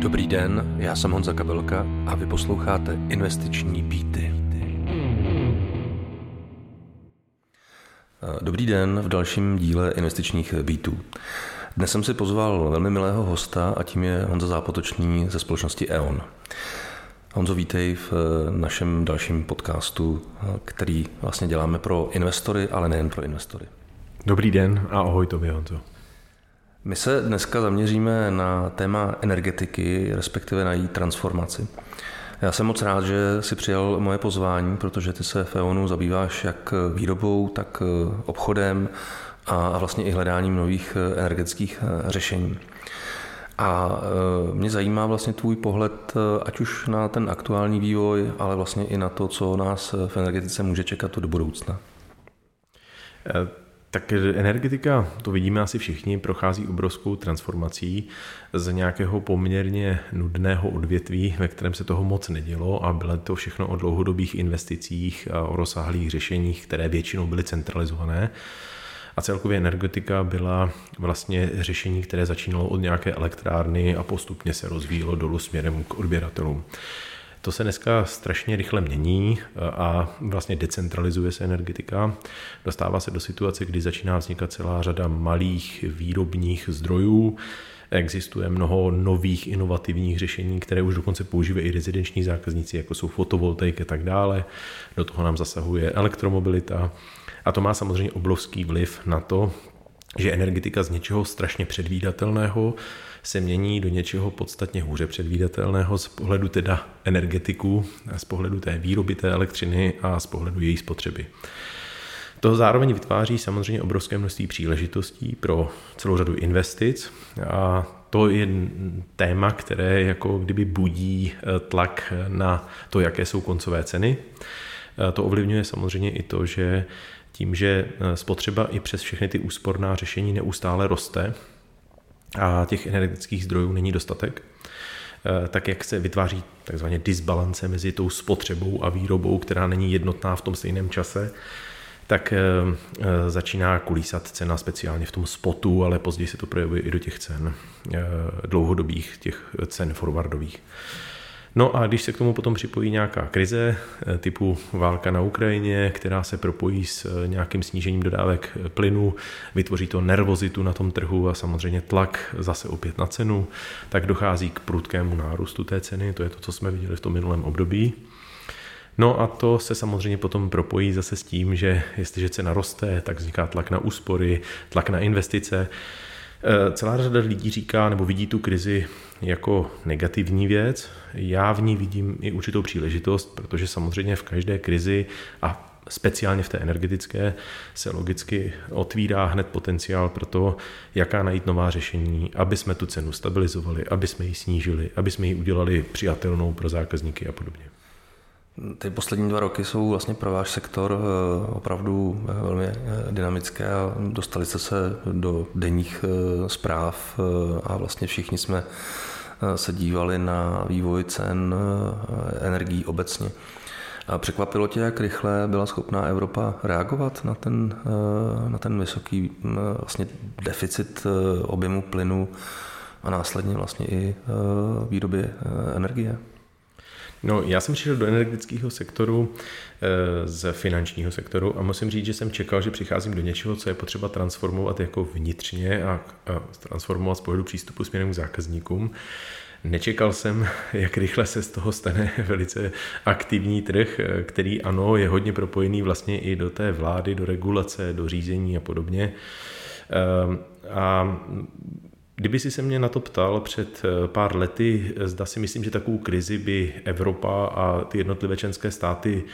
Dobrý den, já jsem Honza Kabelka a vy posloucháte Investiční býty. Dobrý den v dalším díle investičních býtů. Dnes jsem si pozval velmi milého hosta a tím je Honza Zápotočný ze společnosti E.ON. Honzo, vítej v našem dalším podcastu, který vlastně děláme pro investory, ale nejen pro investory. Dobrý den a ahoj tobě, Honzo. My se dneska zaměříme na téma energetiky, respektive na její transformaci. Já jsem moc rád, že si přijal moje pozvání, protože ty se v EONu zabýváš jak výrobou, tak obchodem a vlastně i hledáním nových energetických řešení. A mě zajímá vlastně tvůj pohled, ať už na ten aktuální vývoj, ale vlastně i na to, co nás v energetice může čekat do budoucna. Tak energetika, to vidíme asi všichni, prochází obrovskou transformací z nějakého poměrně nudného odvětví, ve kterém se toho moc nedělo a bylo to všechno o dlouhodobých investicích a o rozsáhlých řešeních, které většinou byly centralizované. A celkově energetika byla vlastně řešení, které začínalo od nějaké elektrárny a postupně se rozvíjelo dolů směrem k odběratelům. To se dneska strašně rychle mění a vlastně decentralizuje se energetika. Dostává se do situace, kdy začíná vznikat celá řada malých výrobních zdrojů, Existuje mnoho nových inovativních řešení, které už dokonce používají i rezidenční zákazníci, jako jsou fotovoltaik a tak dále. Do toho nám zasahuje elektromobilita. A to má samozřejmě obrovský vliv na to, že energetika z něčeho strašně předvídatelného se mění do něčeho podstatně hůře předvídatelného z pohledu teda energetiků, z pohledu té výroby té elektřiny a z pohledu její spotřeby. To zároveň vytváří samozřejmě obrovské množství příležitostí pro celou řadu investic a to je téma, které jako kdyby budí eh, tlak na to, jaké jsou koncové ceny. Eh, to ovlivňuje samozřejmě i to, že tím, že eh, spotřeba i přes všechny ty úsporná řešení neustále roste, a těch energetických zdrojů není dostatek, eh, tak jak se vytváří takzvaně disbalance mezi tou spotřebou a výrobou, která není jednotná v tom stejném čase, tak eh, eh, začíná kulísat cena speciálně v tom spotu, ale později se to projevuje i do těch cen dlouhodobých, těch cen forwardových. No a když se k tomu potom připojí nějaká krize eh, typu válka na Ukrajině, která se propojí s eh, nějakým snížením dodávek eh, plynu, vytvoří to nervozitu na tom trhu a samozřejmě tlak zase opět na cenu, tak dochází k prudkému nárůstu té ceny, to je to, co jsme viděli v tom minulém období. No a to se samozřejmě potom propojí zase s tím, že jestliže cena roste, tak vzniká tlak na úspory, tlak na investice. Celá řada lidí říká nebo vidí tu krizi jako negativní věc. Já v ní vidím i určitou příležitost, protože samozřejmě v každé krizi a speciálně v té energetické se logicky otvírá hned potenciál pro to, jaká najít nová řešení, aby jsme tu cenu stabilizovali, aby jsme ji snížili, aby jsme ji udělali přijatelnou pro zákazníky a podobně. Ty poslední dva roky jsou vlastně pro váš sektor eh, opravdu eh, velmi eh, dynamické a dostali jste se do denních zpráv a vlastně všichni jsme se dívali na vývoj cen energií obecně. A překvapilo tě, jak rychle byla schopná Evropa reagovat na ten, na ten vysoký vlastně deficit objemu plynu a následně vlastně i výroby energie? No, já jsem přišel do energetického sektoru eh, z finančního sektoru a musím říct, že jsem čekal, že přicházím do něčeho, co je potřeba transformovat jako vnitřně a, transformovat z pohledu přístupu směrem k zákazníkům. Nečekal jsem, jak rychle se z toho stane velice aktivní trh, eh, který ano, je hodně propojený vlastně i do té vlády, do regulace, do řízení a podobně. Ehm, a Kdyby si se mě na to ptal před eh, pár lety, zda si myslím, že takovou krizi by Evropa a ty jednotlivé členské státy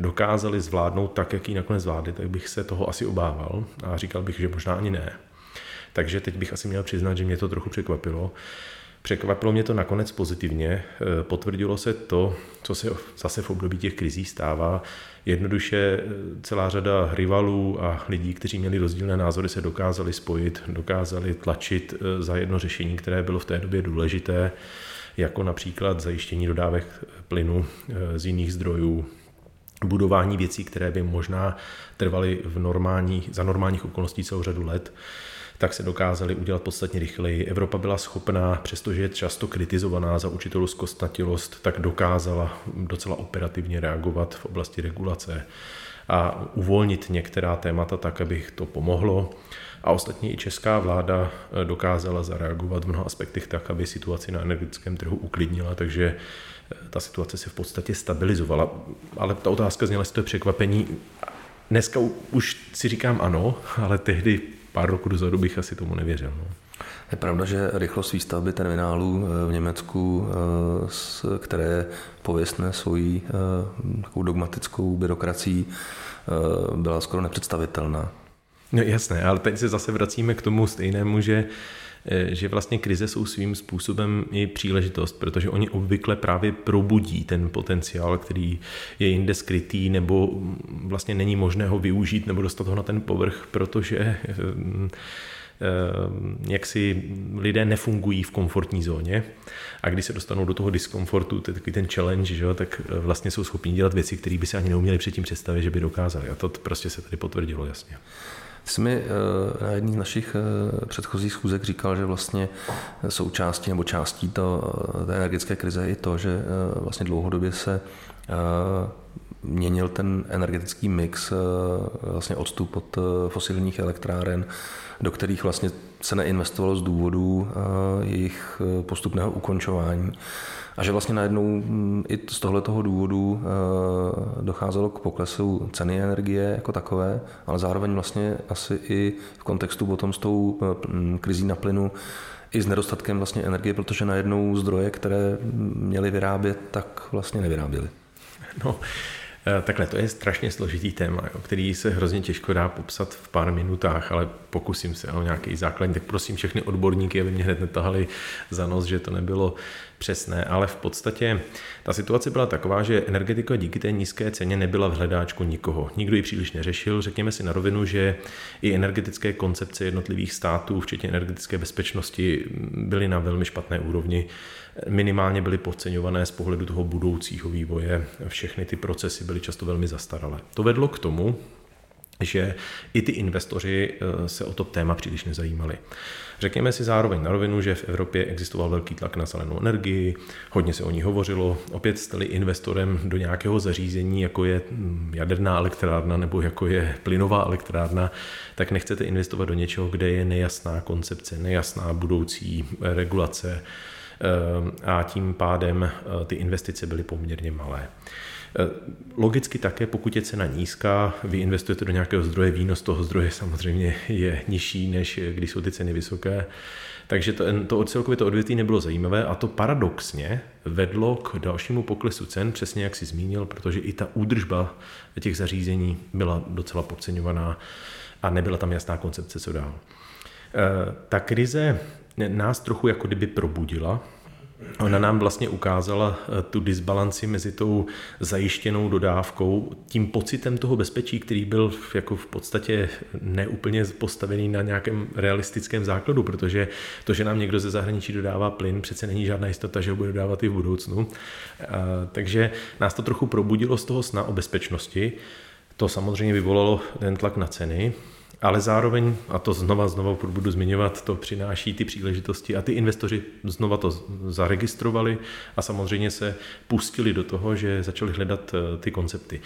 dokázali zvládnout tak, jak ji nakonec zvládli, tak bych se toho asi obával a říkal bych, že možná ani ne. Takže teď bych asi měl přiznat, že mě to trochu překvapilo. Překvapilo mě to nakonec pozitivně. Eh, potvrdilo se to, co se zase v období těch krizí stává. Jednoduše eh, celá řada rivalů a lidí, kteří měli rozdílné názory, se dokázali spojit, dokázali tlačit eh, za jedno řešení, které bylo v té době důležité, jako například zajištění dodávek plynu z jiných zdrojů, budování věcí, které by možná trvaly v normální, za normálních okolností celou řadu let, tak se dokázali udělat podstatně rychleji. Evropa byla schopná, přestože je často kritizovaná za určitou zkostnatilost, tak dokázala docela operativně reagovat v oblasti regulace a uvolnit některá témata tak, aby to pomohlo. A ostatně i česká vláda dokázala zareagovat v mnoha aspektech tak, aby situaci na energetickém trhu uklidnila, takže ta situace se v podstatě stabilizovala. Ale ta otázka zněla, jestli to je překvapení. Dneska už si říkám ano, ale tehdy pár roků dozadu bych asi tomu nevěřil. No. Je pravda, že rychlost výstavby terminálů eh, v Německu, eh, které je pověstné svojí eh, takovou dogmatickou byrokracií, byla skoro nepředstavitelná. No jasné, ale teď se zase vracíme k tomu stejnému, že že vlastně krize jsou svým způsobem i příležitost, protože oni obvykle právě probudí ten potenciál, který je jinde skrytý nebo vlastně není možné ho využít nebo dostat ho na ten povrch, protože jak si lidé nefungují v komfortní zóně a když se dostanou do toho diskomfortu, to je takový ten challenge, že jo, tak vlastně jsou schopni dělat věci, které by se ani neuměli předtím představit, že by dokázali. A to prostě se tady potvrdilo jasně. Jsi mi eh, na jedné z našich eh, předchozích schůzek říkal, že vlastně součástí nebo částí to, eh, té energetické krize je to, že vlastně dlouhodobě se měnil ten energetický mix, vlastně odstup od fosilních elektráren, do kterých vlastně se neinvestovalo z důvodu jejich postupného ukončování. A že vlastně najednou mm, i z tohoto důvodu eh, docházelo k poklesu ceny energie jako takové, ale zároveň vlastně asi i v kontextu potom s tou eh, krizí na plynu i s nedostatkem vlastně energie, protože najednou zdroje, které měly vyrábět, tak vlastně nevyráběly. No, takhle, to je strašně složitý téma, jo, který se hrozně těžko dá popsat v pár minutách, ale pokusím se o nějaký základní, tak prosím všechny odborníky, aby mě hned netahali za nos, že to nebylo přesné, ale v podstatě ta situace byla taková, že energetika díky té nízké ceně nebyla v hledáčku nikoho. Nikdo ji příliš neřešil. Řekněme si na rovinu, že i energetické koncepce jednotlivých států, včetně energetické bezpečnosti, byly na velmi špatné úrovni minimálně byly podceňované z pohledu toho budoucího vývoje. Všechny ty procesy byly často velmi zastaralé. To vedlo k tomu, že i ty investoři eh, se o to téma příliš nezajímali. Řekněme si zároveň na rovinu, že v Evropě existoval velký tlak na zelenou energii, hodně se o ní hovořilo. Opět jste investorem do nějakého zařízení, jako je hm, jaderná elektrárna nebo jako je plynová elektrárna, tak nechcete investovat do něčeho, kde je nejasná koncepce, nejasná budoucí regulace, a tím pádem eh, ty investice byly poměrně malé. Eh, logicky také, pokud je cena nízká, vy investujete do nějakého zdroje, výnos toho zdroje samozřejmě je nižší, než když jsou ty ceny vysoké. Takže to, to celkově to odvětví nebylo zajímavé a to paradoxně vedlo k dalšímu poklesu cen, přesně jak si zmínil, protože i ta údržba těch zařízení byla docela podceňovaná a nebyla tam jasná koncepce, co dál. Eh, ta krize nás trochu jako kdyby probudila. Ona nám vlastně ukázala eh, tu disbalanci mezi tou zajištěnou dodávkou, tím pocitem toho bezpečí, který byl jako v podstatě neúplně postavený na nějakém realistickém základu, protože to, že nám někdo ze zahraničí dodává plyn, přece není žádná jistota, že ho bude dodávat i v budoucnu. Takže nás to trochu probudilo z toho sna o bezpečnosti. To samozřejmě vyvolalo ten tlak na ceny, ale zároveň, a to znova, znova budu zmiňovat, to přináší ty příležitosti a ty investoři znova to zaregistrovali a samozřejmě se pustili do toho, že začali hledat eh, ty koncepty.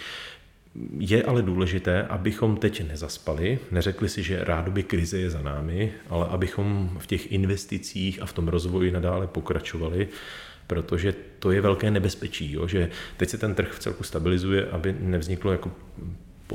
Je ale důležité, abychom teď nezaspali, neřekli si, že rádoby krize je za námi, ale abychom v těch investicích a v tom rozvoji nadále pokračovali, protože to je velké nebezpečí, jo, že teď se ten trh v celku stabilizuje, aby nevzniklo jako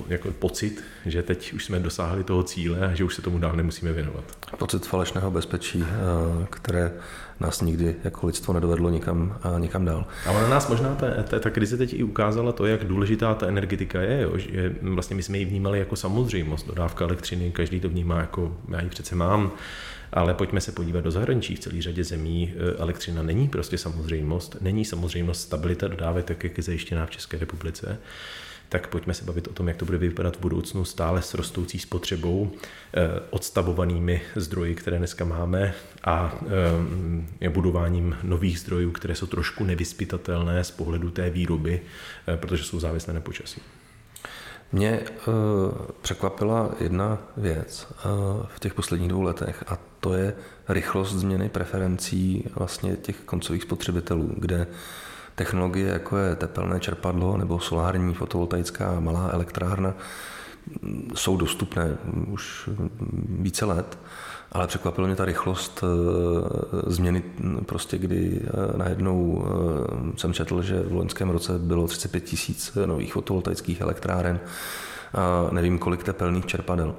jako pocit, že teď už jsme dosáhli toho cíle a že už se tomu dál nemusíme věnovat. Pocit falešného bezpečí, eh, které nás nikdy jako lidstvo nedovedlo nikam, nikam dál. Ale na nás možná ta, ta, ta krize teď i ukázala to, jak důležitá ta energetika je. Jo? Že vlastně my jsme ji vnímali jako samozřejmost. Dodávka elektřiny, každý to vnímá jako já ji přece mám. Ale pojďme se podívat do zahraničí. V celé řadě zemí eh, elektřina není prostě samozřejmost. Není samozřejmost stabilita dodávek, tak jak je zajištěná v České republice. Tak pojďme se bavit o tom, jak to bude vypadat v budoucnu stále s rostoucí spotřebou, odstavovanými zdroji, které dneska máme a budováním nových zdrojů, které jsou trošku nevyspytatelné z pohledu té výroby, protože jsou závislé na počasí. Mě překvapila jedna věc v těch posledních dvou letech a to je rychlost změny preferencí vlastně těch koncových spotřebitelů, kde technologie jako je tepelné čerpadlo nebo solární fotovoltaická malá elektrárna jsou dostupné už více let ale překvapilo mě ta rychlost eh, změny, prostě kdy eh, najednou eh, jsem četl, že v loňském roce bylo 35 tisíc nových fotovoltaických elektráren a nevím kolik tepelných čerpadel.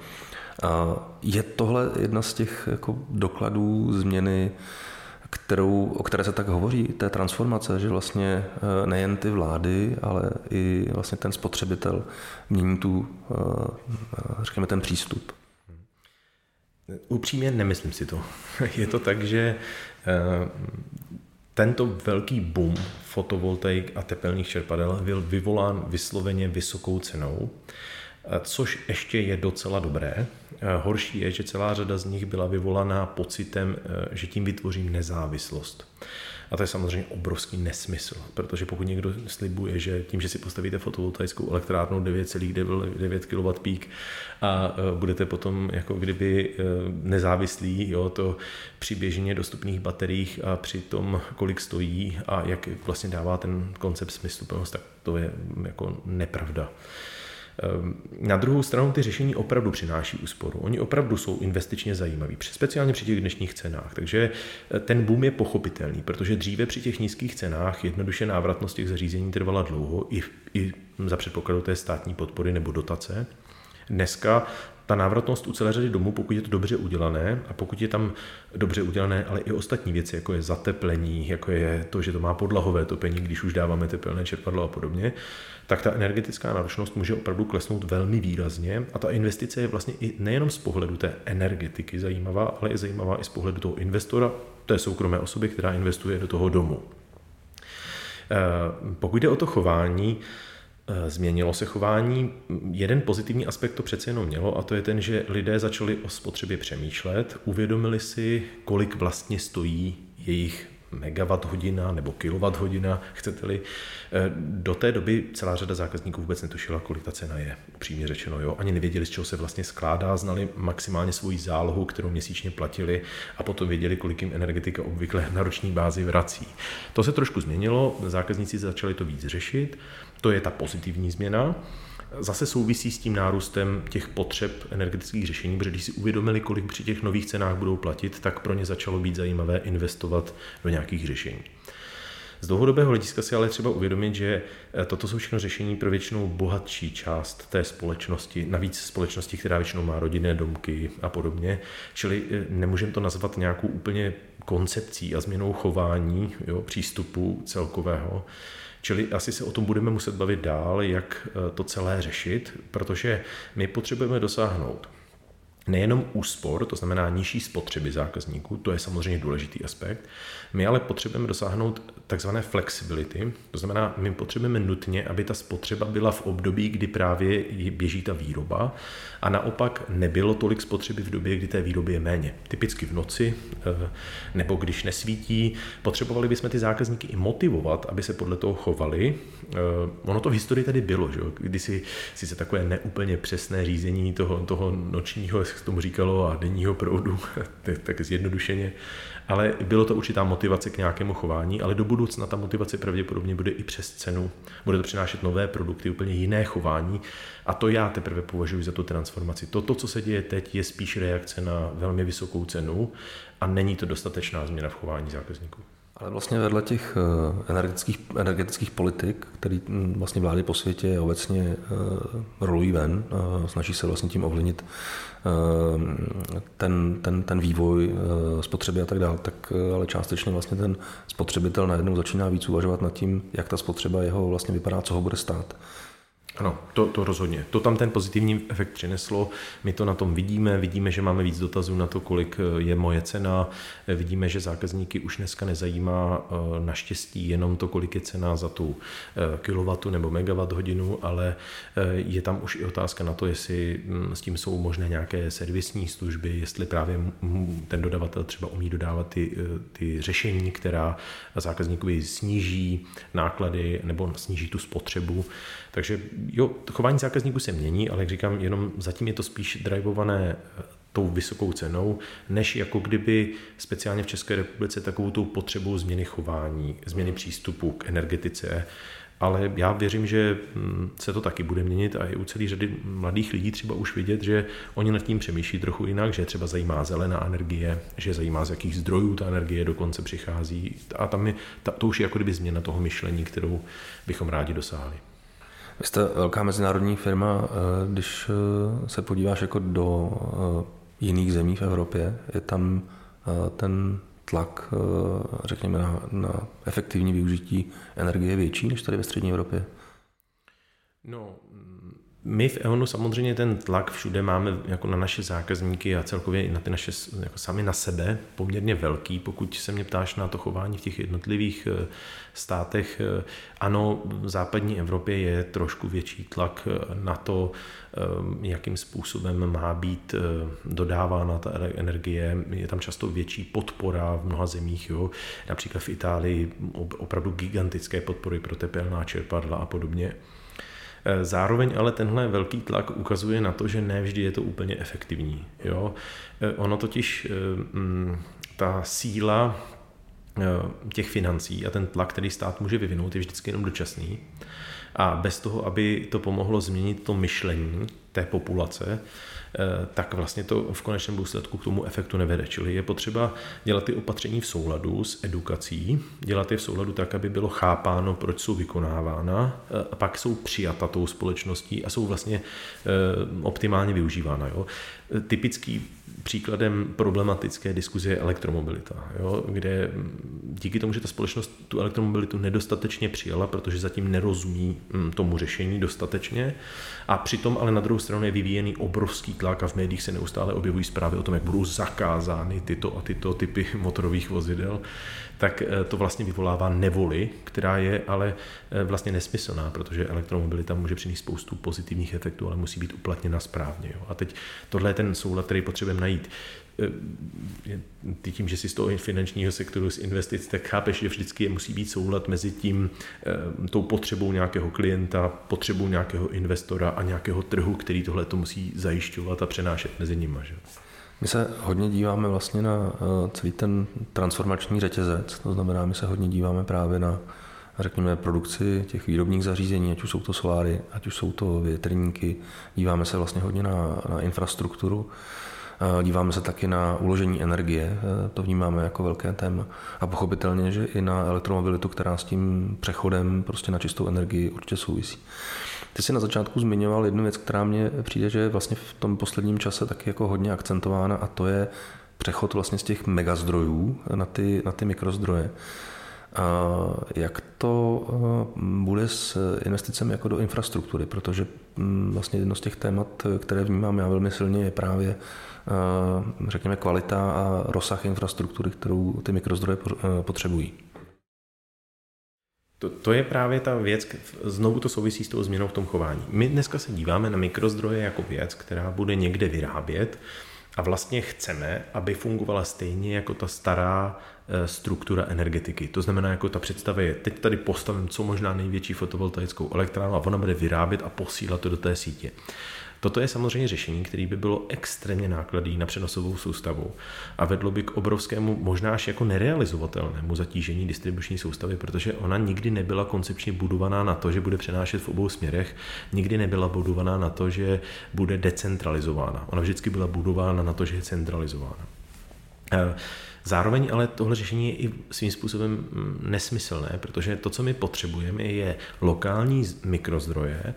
A je tohle jedna z těch jako dokladů změny, kterou, o které se tak hovoří, té transformace, že vlastně nejen ty vlády, ale i vlastně ten spotřebitel mění tu, řekněme, ten přístup. Upřímně nemyslím si to. Je to tak, že eh, tento velký boom fotovoltaik a tepelných čerpadel byl vyvolán vysloveně vysokou cenou, eh, což ještě je docela dobré. Eh, horší je, že celá řada z nich byla vyvolaná pocitem, že tím vytvořím nezávislost. A to je samozřejmě obrovský nesmysl, protože pokud někdo slibuje, že tím, že si postavíte fotovoltaickou elektrárnu 9,9 kW pík a e, budete potom jako kdyby e, nezávislí, jo, to při běžně dostupných bateriích a při tom, kolik stojí a jak vlastně dává ten koncept smysluplnost, tak to je jako nepravda. Ehm, na druhou stranu ty řešení opravdu přináší úsporu. Oni opravdu jsou investičně zajímaví, speciálně při těch dnešních cenách. Takže eh, ten boom je pochopitelný, protože dříve při těch nízkých cenách jednoduše návratnost těch zařízení trvala dlouho, i, i za předpokladu té státní podpory nebo dotace. Dneska ta návratnost u celé řady domů, pokud je to dobře udělané a pokud je tam dobře udělané, ale i ostatní věci, jako je zateplení, jako je to, že to má podlahové topení, když už dáváme tepelné čerpadlo a podobně, tak ta energetická náročnost může opravdu klesnout velmi výrazně a ta investice je vlastně i nejenom z pohledu té energetiky zajímavá, ale i zajímavá i z pohledu toho investora, té soukromé osoby, která investuje do toho domu. Eh, pokud jde o to chování, změnilo se chování. Jeden pozitivní aspekt to přece jenom mělo a to je ten, že lidé začali o spotřebě přemýšlet, uvědomili si, kolik vlastně stojí jejich megawatt hodina nebo kilowatt hodina, chcete-li. Eh, do té doby celá řada zákazníků vůbec netušila, kolik ta cena je, upřímně řečeno. Jo? Ani nevěděli, z čeho se vlastně skládá, znali maximálně svoji zálohu, kterou měsíčně platili a potom věděli, kolik jim energetika obvykle na roční bázi vrací. To se trošku změnilo, zákazníci začali to víc řešit to je ta pozitivní změna. Zase souvisí s tím nárůstem těch potřeb energetických řešení, protože když si uvědomili, kolik při těch nových cenách budou platit, tak pro ně začalo být zajímavé investovat do nějakých řešení. Z dlouhodobého hlediska si ale třeba uvědomit, že eh, toto jsou všechno řešení pro většinou bohatší část té společnosti, navíc společnosti, která většinou má rodinné domky a podobně. Čili eh, nemůžeme to nazvat nějakou úplně koncepcí a změnou chování, jo, přístupu celkového. Čili asi se o tom budeme muset bavit dál, jak eh, to celé řešit, protože my potřebujeme dosáhnout nejenom úspor, to znamená nižší spotřeby zákazníků, to je samozřejmě důležitý aspekt, my ale potřebujeme dosáhnout takzvané flexibility, to znamená, my potřebujeme nutně, aby ta spotřeba byla v období, kdy právě běží ta výroba a naopak nebylo tolik spotřeby v době, kdy té výroby je méně. Typicky v noci eh, nebo když nesvítí, potřebovali bychom ty zákazníky i motivovat, aby se podle toho chovali. Eh, ono to v historii tady bylo, že? kdy si, si se takové neúplně přesné řízení toho, toho nočního, se tomu říkalo, a denního proudu, tak zjednodušeně, ale bylo to určitá motivace k nějakému chování, ale do budoucna ta motivace pravděpodobně bude i přes cenu. Bude to přinášet nové produkty, úplně jiné chování a to já teprve považuji za tu transformaci. Toto, co se děje teď, je spíš reakce na velmi vysokou cenu a není to dostatečná změna v chování zákazníků. Ale vlastně vedle těch eh, energetických, energetických politik, které hm, vlastně vlády po světě obecně eh, rolují ven, snaží se vlastně tím ovlivnit eh, ten, ten, ten vývoj spotřeby a tak dále, tak ale částečně vlastně ten spotřebitel najednou začíná víc uvažovat nad tím, jak ta spotřeba jeho vlastně vypadá, co ho bude stát. Ano, to, to rozhodně. To tam ten pozitivní efekt přineslo. My to na tom vidíme. Vidíme, že máme víc dotazů na to, kolik eh, je moje cena. Eh, vidíme, že zákazníky už dneska nezajímá eh, naštěstí jenom to, kolik je cena za tu kilowatu nebo megawatt hodinu, ale je tam už i otázka na to, jestli hm, s tím jsou možné nějaké servisní služby, jestli právě ten dodavatel třeba umí dodávat ty, ty řešení, která zákazníkovi sníží náklady nebo sníží tu spotřebu. Takže jo, chování zákazníků se mění, ale jak říkám, jenom zatím je to spíš drivované eh, tou vysokou cenou, než jako kdyby speciálně v České republice takovou tou potřebou změny chování, změny přístupu k energetice, ale já věřím, že hm, se to taky bude měnit a i u celé řady mladých lidí třeba už vidět, že oni nad tím přemýšlí trochu jinak, že třeba zajímá zelená energie, že zajímá z jakých zdrojů ta energie dokonce přichází. A tam je, ta, to už je jako kdyby změna toho myšlení, kterou bychom rádi dosáhli. Vy jste velká mezinárodní firma, eh, když eh, se podíváš jako do eh, jiných zemí v Evropě, je tam ten tlak, řekněme, na, na efektivní využití energie větší než tady ve střední Evropě? No, my v EONu samozřejmě ten tlak všude máme jako na naše zákazníky a celkově i na ty naše jako sami na sebe poměrně velký. Pokud se mě ptáš na to chování v těch jednotlivých eh, státech, eh, ano, v západní Evropě je trošku větší tlak eh, na to, jakým způsobem má být dodávána ta energie. Je tam často větší podpora v mnoha zemích. Jo. Například v Itálii opravdu gigantické podpory pro tepelná čerpadla a podobně. Eh, zároveň ale tenhle velký tlak ukazuje na to, že ne vždy je to úplně efektivní. Jo? Eh, ono totiž eh, mm, ta síla těch financí a ten tlak, který stát může vyvinout, je vždycky jenom dočasný. A bez toho, aby to pomohlo změnit to myšlení té populace, tak vlastně to v konečném důsledku k tomu efektu nevede. Čili je potřeba dělat ty opatření v souladu s edukací, dělat je v souladu tak, aby bylo chápáno, proč jsou vykonávána, eh, a pak jsou přijata tou společností a jsou vlastně eh, optimálně využívána. Jo. Typický příkladem problematické diskuze je elektromobilita, jo, kde díky tomu, že ta společnost tu elektromobilitu nedostatečně přijala, protože zatím nerozumí hm, tomu řešení dostatečně, a přitom ale na druhou stranu je vyvíjený obrovský tlak a v médiích se neustále objevují zprávy o tom, jak budou zakázány tyto a tyto typy motorových vozidel, tak eh, to vlastně vyvolává nevoli, která je ale eh, vlastně nesmyslná, protože elektromobilita může přinést spoustu pozitivních efektů, ale musí být uplatněna správně. Jo. A teď tohle je ten soulad, který potřebujeme najít. Eh, ty tím, že si z toho finančního sektoru z investic, tak chápeš, že vždycky musí být soulad mezi tím, tou potřebou nějakého klienta, potřebou nějakého investora a nějakého trhu, který tohle to musí zajišťovat a přenášet mezi nimi. Že? My se hodně díváme vlastně na eh, celý ten transformační řetězec, to znamená, my se hodně díváme právě na řekněme, produkci těch výrobních zařízení, ať už jsou to soláry, ať už jsou to větrníky, díváme se vlastně hodně na, na infrastrukturu, díváme se taky na uložení energie, eh, to vnímáme jako velké téma. A pochopitelně, že i na elektromobilitu, která s tím přechodem prostě na čistou energii určitě souvisí. Ty jsi na začátku zmiňoval jednu věc, která mně přijde, že je vlastně v tom posledním čase taky jako hodně akcentována a to je přechod vlastně z těch megazdrojů na ty, na ty mikrozdroje. Jak to eh, bude s investicemi jako do infrastruktury, protože hm, vlastně jedno z těch témat, které vnímám já velmi silně, je právě eh, řekněme kvalita a rozsah infrastruktury, kterou ty mikrozdroje eh, potřebují. To, to je právě ta věc, znovu to souvisí s tou změnou v tom chování. My dneska se díváme na mikrozdroje jako věc, která bude někde vyrábět a vlastně chceme, aby fungovala stejně jako ta stará struktura energetiky. To znamená, jako ta představa je, teď tady postavím co možná největší fotovoltaickou elektrárnu a ona bude vyrábět a posílat to do té sítě. Toto je samozřejmě řešení, které by bylo extrémně nákladný na přenosovou soustavu a vedlo by k obrovskému, možná až jako nerealizovatelnému zatížení distribuční soustavy, protože ona nikdy nebyla koncepčně budovaná na to, že bude přenášet v obou směrech, nikdy nebyla budovaná na to, že bude decentralizována. Ona vždycky byla budována na to, že je centralizována. Eh, zároveň ale tohle řešení je i svým způsobem mm, nesmyslné, protože to, co my potřebujeme, je lokální mikrozdroje,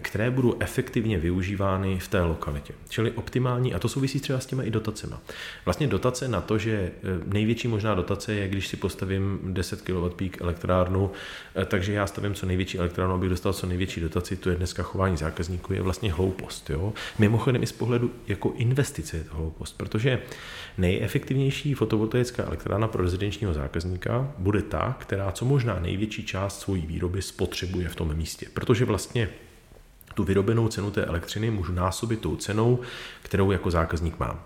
které budou efektivně využívány v té lokalitě. Čili optimální, a to souvisí třeba s těma i dotacemi. Vlastně dotace na to, že e, největší možná dotace je, když si postavím 10 kW pík elektrárnu, e, takže já stavím co největší elektrárnu, abych dostal co největší dotaci, to je dneska chování zákazníků, je vlastně hloupost. Jo? Mimochodem i z pohledu jako investice je to hloupost, protože nejefektivnější fotovoltaická elektrárna pro rezidenčního zákazníka bude ta, která co možná největší část svojí výroby spotřebuje v tom místě, protože vlastně tu vyrobenou cenu té elektřiny můžu násobit tou cenou, kterou jako zákazník mám.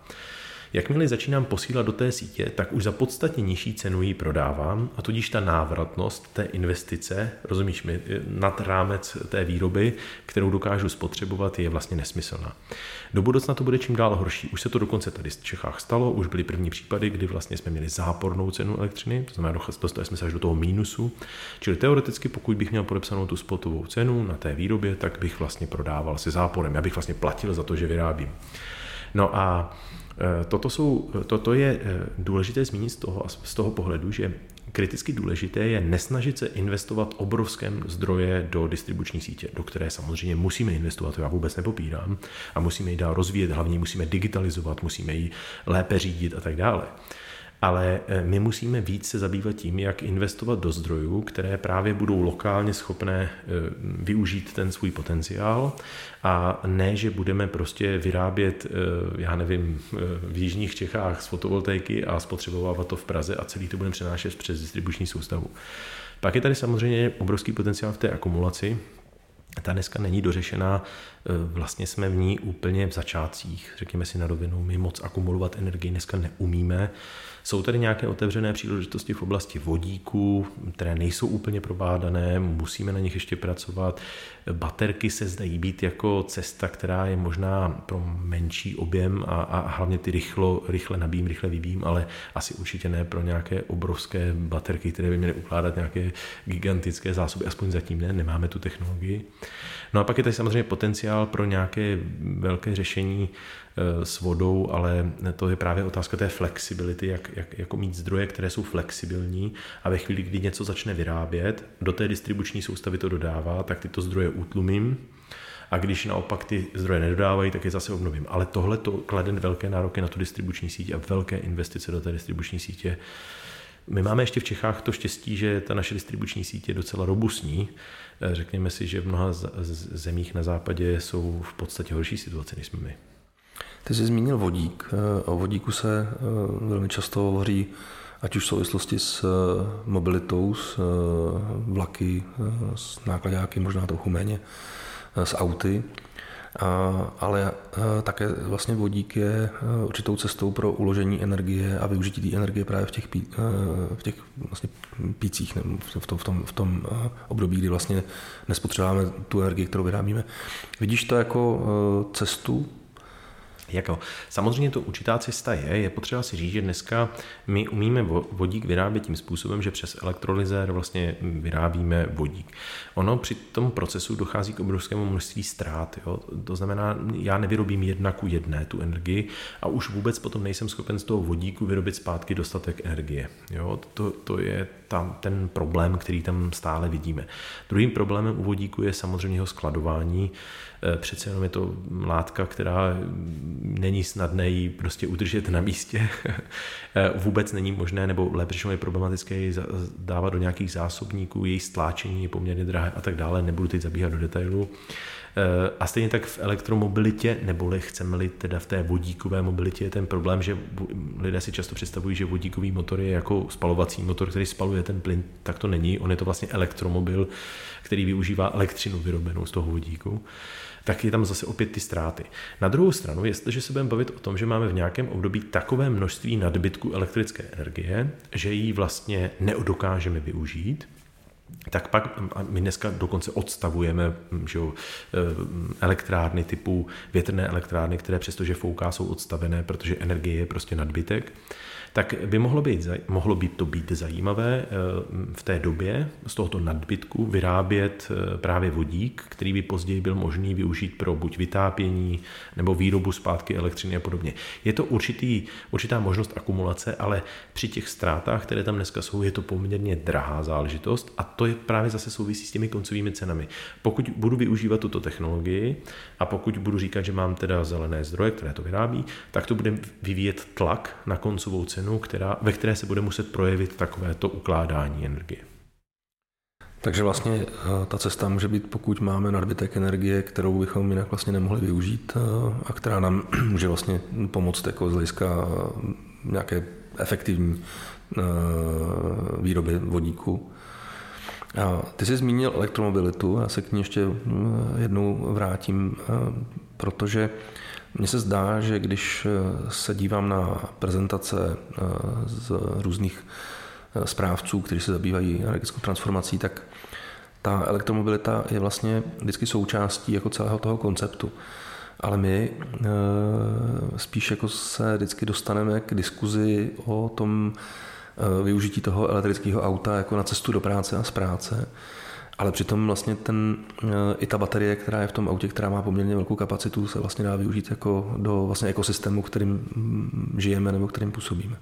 Jakmile začínám posílat do té sítě, tak už za podstatně nižší cenu ji prodávám a tudíž ta návratnost té investice, rozumíš mi, nad rámec té výroby, kterou dokážu spotřebovat, je vlastně nesmyslná. Do budoucna to bude čím dál horší. Už se to dokonce tady v Čechách stalo, už byly první případy, kdy vlastně jsme měli zápornou cenu elektřiny, to znamená, dostali jsme se až do toho mínusu. Čili teoreticky, pokud bych měl podepsanou tu spotovou cenu na té výrobě, tak bych vlastně prodával se záporem. Já bych vlastně platil za to, že vyrábím. No a toto, jsou, toto je eh, důležité zmínit z toho, z toho pohledu, že kriticky důležité je nesnažit se investovat obrovské zdroje do distribuční sítě, do které samozřejmě musíme investovat, to já vůbec nepopírám, a musíme ji dál rozvíjet, hlavně musíme digitalizovat, musíme ji lépe řídit a tak dále ale eh, my musíme víc se zabývat tím, jak investovat do zdrojů, které právě budou lokálně schopné eh, využít ten svůj potenciál. A ne, že budeme prostě vyrábět, eh, já nevím, v jižních Čechách z fotovoltaiky a spotřebovávat to v Praze a celý to budeme přenášet přes distribuční soustavu. Pak je tady samozřejmě obrovský potenciál v té akumulaci, ta dneska není dořešená, vlastně jsme v ní úplně v začátcích, řekněme si na rovinu, my moc akumulovat energii dneska neumíme, jsou tady nějaké otevřené příležitosti v oblasti vodíků, které nejsou úplně probádané, musíme na nich ještě pracovat. Baterky se zdají být jako cesta, která je možná pro menší objem a, a hlavně ty rychlo, rychle nabím, rychle vybím, ale asi určitě ne pro nějaké obrovské baterky, které by měly ukládat nějaké gigantické zásoby, aspoň zatím ne, nemáme tu technologii. No a pak je tady samozřejmě potenciál pro nějaké velké řešení s vodou, ale to je právě otázka té flexibility, jak, jak jako mít zdroje, které jsou flexibilní a ve chvíli, kdy něco začne vyrábět, do té distribuční soustavy to dodává, tak tyto zdroje utlumím a když naopak ty zdroje nedodávají, tak je zase obnovím. Ale tohle to klade velké nároky na tu distribuční síť a velké investice do té distribuční sítě. My máme ještě v Čechách to štěstí, že ta naše distribuční sítě je docela robustní. Eh, řekněme si, že v mnoha zemích na západě jsou v podstatě horší situace, než jsme my. Ty jsi zmínil vodík. Eh, o vodíku se eh, velmi často hovoří, ať už v souvislosti s eh, mobilitou, s vlaky, s nákladáky, možná trochu méně, s auty. Ale také vlastně vodík je určitou cestou pro uložení energie a využití té energie právě v těch, pí, v těch vlastně pících, v tom, v, tom, v tom období, kdy vlastně nespotřebáváme tu energii, kterou vyrábíme. Vidíš to jako cestu jako, samozřejmě to určitá cesta je, je potřeba si říct, že dneska my umíme vodík vyrábět tím způsobem, že přes elektrolyzér vlastně vyrábíme vodík. Ono při tom procesu dochází k obrovskému množství ztrát. Jo? To znamená, já nevyrobím jedna ku jedné tu energii a už vůbec potom nejsem schopen z toho vodíku vyrobit zpátky dostatek energie. Jo? To, to je tam ten problém, který tam stále vidíme. Druhým problémem u vodíku je samozřejmě jeho skladování. E, přece jenom je to látka, která není snadné ji prostě udržet na místě. E, vůbec není možné, nebo lépe je problematické ji dávat do nějakých zásobníků, její stláčení je poměrně drahé a tak dále. Nebudu teď zabíhat do detailu. Eh, a stejně tak v elektromobilitě, neboli chceme-li teda v té vodíkové mobilitě, je ten problém, že lidé si často představují, že vodíkový motor je jako spalovací motor, který spaluje ten plyn, tak to není. On je to vlastně elektromobil, který využívá elektřinu vyrobenou z toho vodíku tak je tam zase opět ty ztráty. Na druhou stranu, jestliže se budeme bavit o tom, že máme v nějakém období takové množství nadbytku elektrické energie, že ji vlastně nedokážeme využít, tak pak my dneska dokonce odstavujeme že jo, eh, elektrárny typu větrné elektrárny, které přestože fouká, jsou odstavené, protože energie je prostě nadbytek tak by mohlo, být, mohlo být to být zajímavé eh, v té době z tohoto nadbytku vyrábět eh, právě vodík, který by později byl možný využít pro buď vytápění nebo výrobu zpátky elektřiny a podobně. Je to určitý, určitá možnost akumulace, ale při těch ztrátách, které tam dneska jsou, je to poměrně drahá záležitost a to je právě zase souvisí s těmi koncovými cenami. Pokud budu využívat tuto technologii a pokud budu říkat, že mám teda zelené zdroje, které to vyrábí, tak to bude vyvíjet tlak na koncovou cenu, která, ve které se bude muset projevit takovéto ukládání energie. Takže vlastně eh, ta cesta může být, pokud máme nadbytek energie, kterou bychom jinak vlastně nemohli využít eh, a která nám může vlastně pomoct jako z hlediska eh, nějaké efektivní výroby vodíku. A ty jsi zmínil elektromobilitu, já se k ní ještě jednou vrátím, protože mně se zdá, že když se dívám na prezentace z různých správců, kteří se zabývají energetickou transformací, tak ta elektromobilita je vlastně vždycky součástí jako celého toho konceptu. Ale my eh, spíš jako se vždycky dostaneme k diskuzi o tom eh, využití toho elektrického auta jako na cestu do práce a z práce. Ale přitom vlastně ten, eh, i ta baterie, která je v tom autě, která má poměrně velkou kapacitu, se vlastně dá využít jako do vlastně ekosystému, kterým mm, žijeme nebo kterým působíme.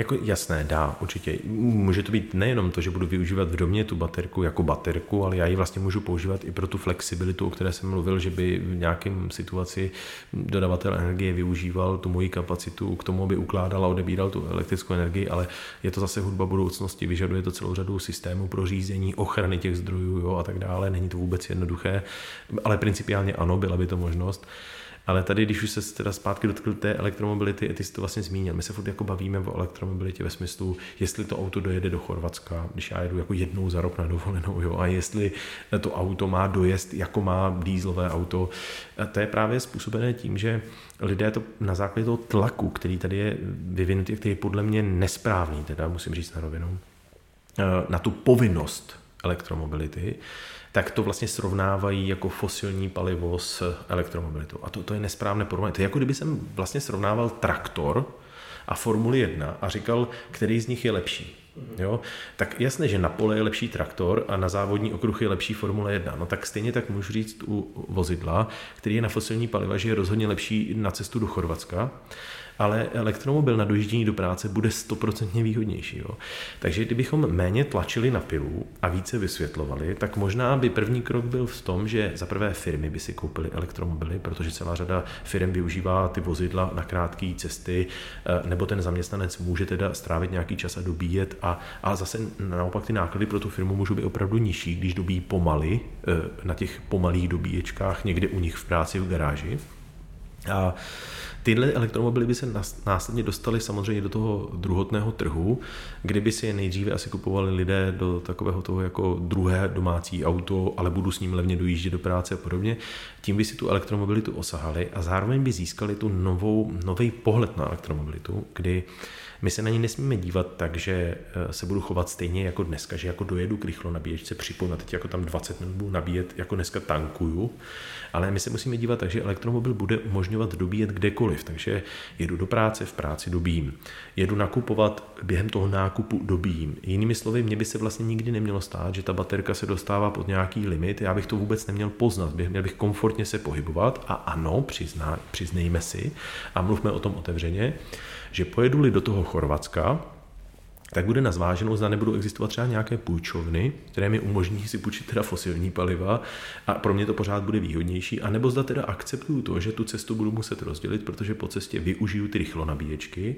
Jako jasné, dá, určitě. Může to být nejenom to, že budu využívat v domě tu baterku jako baterku, ale já ji vlastně můžu používat i pro tu flexibilitu, o které jsem mluvil, že by v nějakém situaci dodavatel energie využíval tu moji kapacitu k tomu, aby ukládal a odebíral tu elektrickou energii, ale je to zase hudba budoucnosti, vyžaduje to celou řadu systémů pro řízení, ochrany těch zdrojů jo, a tak dále. Není to vůbec jednoduché, ale principiálně ano, byla by to možnost. Ale tady, když už se teda zpátky dotkl té elektromobility, ty jsi to vlastně zmínil. My se furt jako bavíme o elektromobilitě ve smyslu, jestli to auto dojede do Chorvatska, když já jedu jako jednou za rok na dovolenou, jo, a jestli to auto má dojezd, jako má dýzlové auto. A to je právě způsobené tím, že lidé to na základě toho tlaku, který tady je vyvinutý, který je podle mě nesprávný, teda musím říct na rovinu, na tu povinnost elektromobility, tak to vlastně srovnávají jako fosilní palivo s elektromobilitou. A to, to je nesprávné porovnání. To je jako kdyby jsem vlastně srovnával traktor a Formuli 1 a říkal, který z nich je lepší. Jo? Tak jasné, že na pole je lepší traktor a na závodní okruh je lepší Formule 1. No tak stejně tak můžu říct u vozidla, který je na fosilní paliva, že je rozhodně lepší na cestu do Chorvatska ale elektromobil na dojíždění do práce bude stoprocentně výhodnější. Jo. Takže kdybychom méně tlačili na pilu a více vysvětlovali, tak možná by první krok byl v tom, že za prvé firmy by si koupily elektromobily, protože celá řada firm využívá ty vozidla na krátké cesty, eh, nebo ten zaměstnanec může teda strávit nějaký čas a dobíjet, a, a zase naopak ty náklady pro tu firmu můžou být opravdu nižší, když dobíjí pomaly eh, na těch pomalých dobíječkách někde u nich v práci v garáži. A Tyhle elektromobily by se následně dostaly samozřejmě do toho druhotného trhu, kdyby si je nejdříve asi kupovali lidé do takového toho jako druhé domácí auto, ale budu s ním levně dojíždět do práce a podobně. Tím by si tu elektromobilitu osahali a zároveň by získali tu novou, nový pohled na elektromobilitu, kdy my se na ní nesmíme dívat tak, že eh, se budu chovat stejně jako dneska, že jako dojedu k rychlo nabíječce, připojím a teď jako tam 20 minut budu nabíjet, jako dneska tankuju, ale my se musíme dívat tak, že elektromobil bude umožňovat dobíjet kdekoliv, takže jedu do práce, v práci dobím. Jedu nakupovat, během toho nákupu dobím. Jinými slovy, mě by se vlastně nikdy nemělo stát, že ta baterka se dostává pod nějaký limit, já bych to vůbec neměl poznat, měl bych komfortně se pohybovat. A ano, přizná, přiznejme si a mluvme o tom otevřeně, že pojedu-li do toho Chorvatska, tak bude na zváženou, zda nebudou existovat třeba nějaké půjčovny, které mi umožní si půjčit teda fosilní paliva a pro mě to pořád bude výhodnější, a nebo zda teda akceptuju to, že tu cestu budu muset rozdělit, protože po cestě využiju ty rychlonabíječky,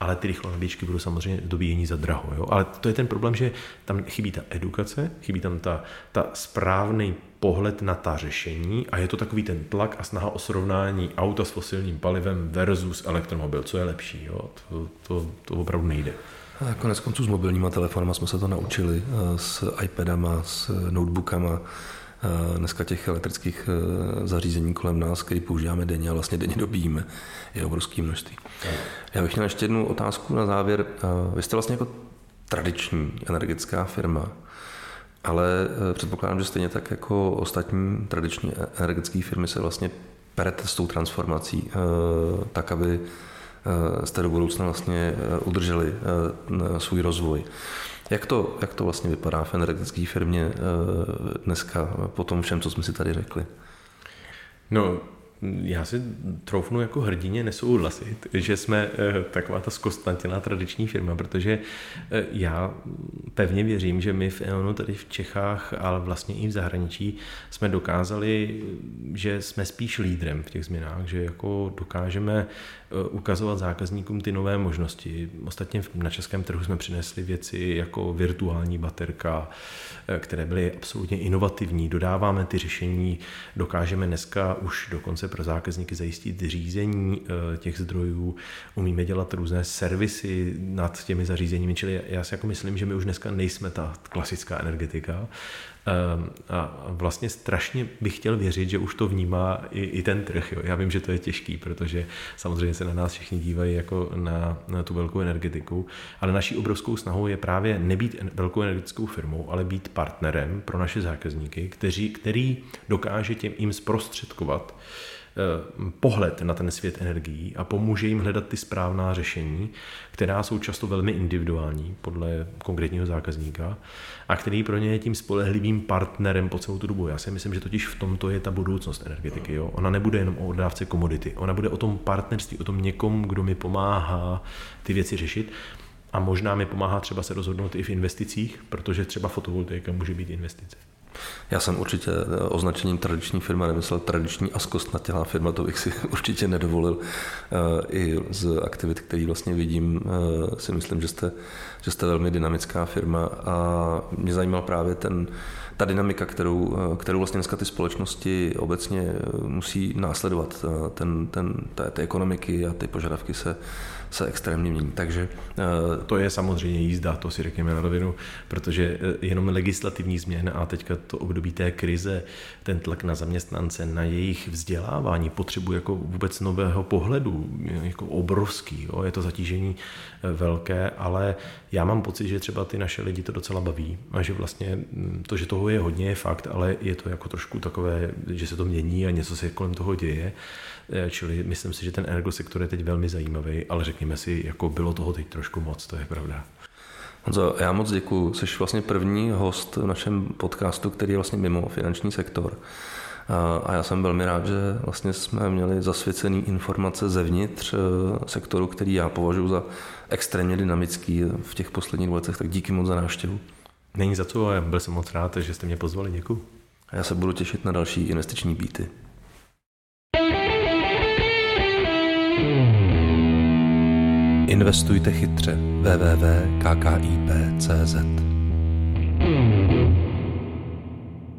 ale ty rychlonabíječky budou samozřejmě dobíjení za draho. Jo? Ale to je ten problém, že tam chybí ta edukace, chybí tam ta, ta správný pohled na ta řešení a je to takový ten tlak a snaha o srovnání auta s fosilním palivem versus elektromobil, co je lepší. Jo? To, to, to opravdu nejde. A konec konců s mobilníma telefony jsme se to naučili, eh, s iPadama, s notebookama, eh, dneska těch elektrických eh, zařízení kolem nás, který používáme denně a vlastně denně dobíjíme, je obrovské množství. Já bych měl ještě jednu otázku na závěr. Vy jste vlastně jako tradiční energetická firma, ale předpokládám, že stejně tak jako ostatní tradiční energetické firmy se vlastně perete s tou transformací, tak aby jste do budoucna vlastně eh, udrželi eh, svůj rozvoj. Jak to, jak to vlastně vypadá v energetické firmě eh, dneska po tom všem, co jsme si tady řekli? No, já si troufnu jako hrdině nesouhlasit, že jsme eh, taková ta zkostnatělá tradiční firma, protože eh, já pevně věřím, že my v EONu tady v Čechách, ale vlastně i v zahraničí jsme dokázali, že jsme spíš lídrem v těch změnách, že jako dokážeme Eh, ukazovat zákazníkům ty nové možnosti. Ostatně na českém trhu jsme přinesli věci jako virtuální baterka, eh, které byly absolutně inovativní. Dodáváme ty řešení, dokážeme dneska už dokonce pro zákazníky zajistit řízení eh, těch zdrojů, umíme dělat různé servisy nad těmi zařízeními, čili já si jako myslím, že my už dneska nejsme ta klasická energetika, a vlastně strašně bych chtěl věřit, že už to vnímá i, i ten trh. Jo. Já vím, že to je těžký, protože samozřejmě se na nás všichni dívají jako na, na tu velkou energetiku, ale naší obrovskou snahou je právě nebýt velkou energetickou firmou, ale být partnerem pro naše zákazníky, kteří, který dokáže těm jim zprostředkovat pohled na ten svět energií a pomůže jim hledat ty správná řešení, která jsou často velmi individuální podle konkrétního zákazníka a který pro ně je tím spolehlivým partnerem po celou tu dobu. Já si myslím, že totiž v tomto je ta budoucnost energetiky. Jo? Ona nebude jenom o dodávce komodity, ona bude o tom partnerství, o tom někom, kdo mi pomáhá ty věci řešit. A možná mi pomáhá třeba se rozhodnout i v investicích, protože třeba fotovoltaika může být investice. Já jsem určitě eh, označením tradiční firma nemyslel tradiční a zkostnatělá firma, to bych si určitě nedovolil. Eh, I z aktivit, který vlastně vidím, eh, si myslím, že jste, že jste velmi dynamická firma a mě zajímal právě ten, ta dynamika, kterou, kterou vlastně dneska ty společnosti obecně musí následovat. Ten, ten, té, té ekonomiky a ty požadavky se se extrémně mění. Takže eh, to je samozřejmě jízda, to si řekněme na rovinu, protože eh, jenom legislativní změny a teďka to období té krize, ten tlak na zaměstnance, na jejich vzdělávání, potřebu jako vůbec nového pohledu, jako obrovský, jo, je to zatížení eh, velké, ale já mám pocit, že třeba ty naše lidi to docela baví a že vlastně hm, to, že toho je hodně, je fakt, ale je to jako trošku takové, že se to mění a něco se kolem toho děje. Čili myslím si, že ten energosektor je teď velmi zajímavý, ale řekněme si, jako bylo toho teď trošku moc, to je pravda. Honzo, já moc děkuji. Jsi vlastně první host v našem podcastu, který je vlastně mimo finanční sektor. A já jsem velmi rád, že vlastně jsme měli zasvěcený informace zevnitř eh, sektoru, který já považuji za extrémně dynamický v těch posledních letech, tak díky moc za návštěvu. Není za co, byl jsem moc rád, že jste mě pozvali. Děkuji. A já se budu těšit na další investiční býty. Investujte chytře. www.kkip.cz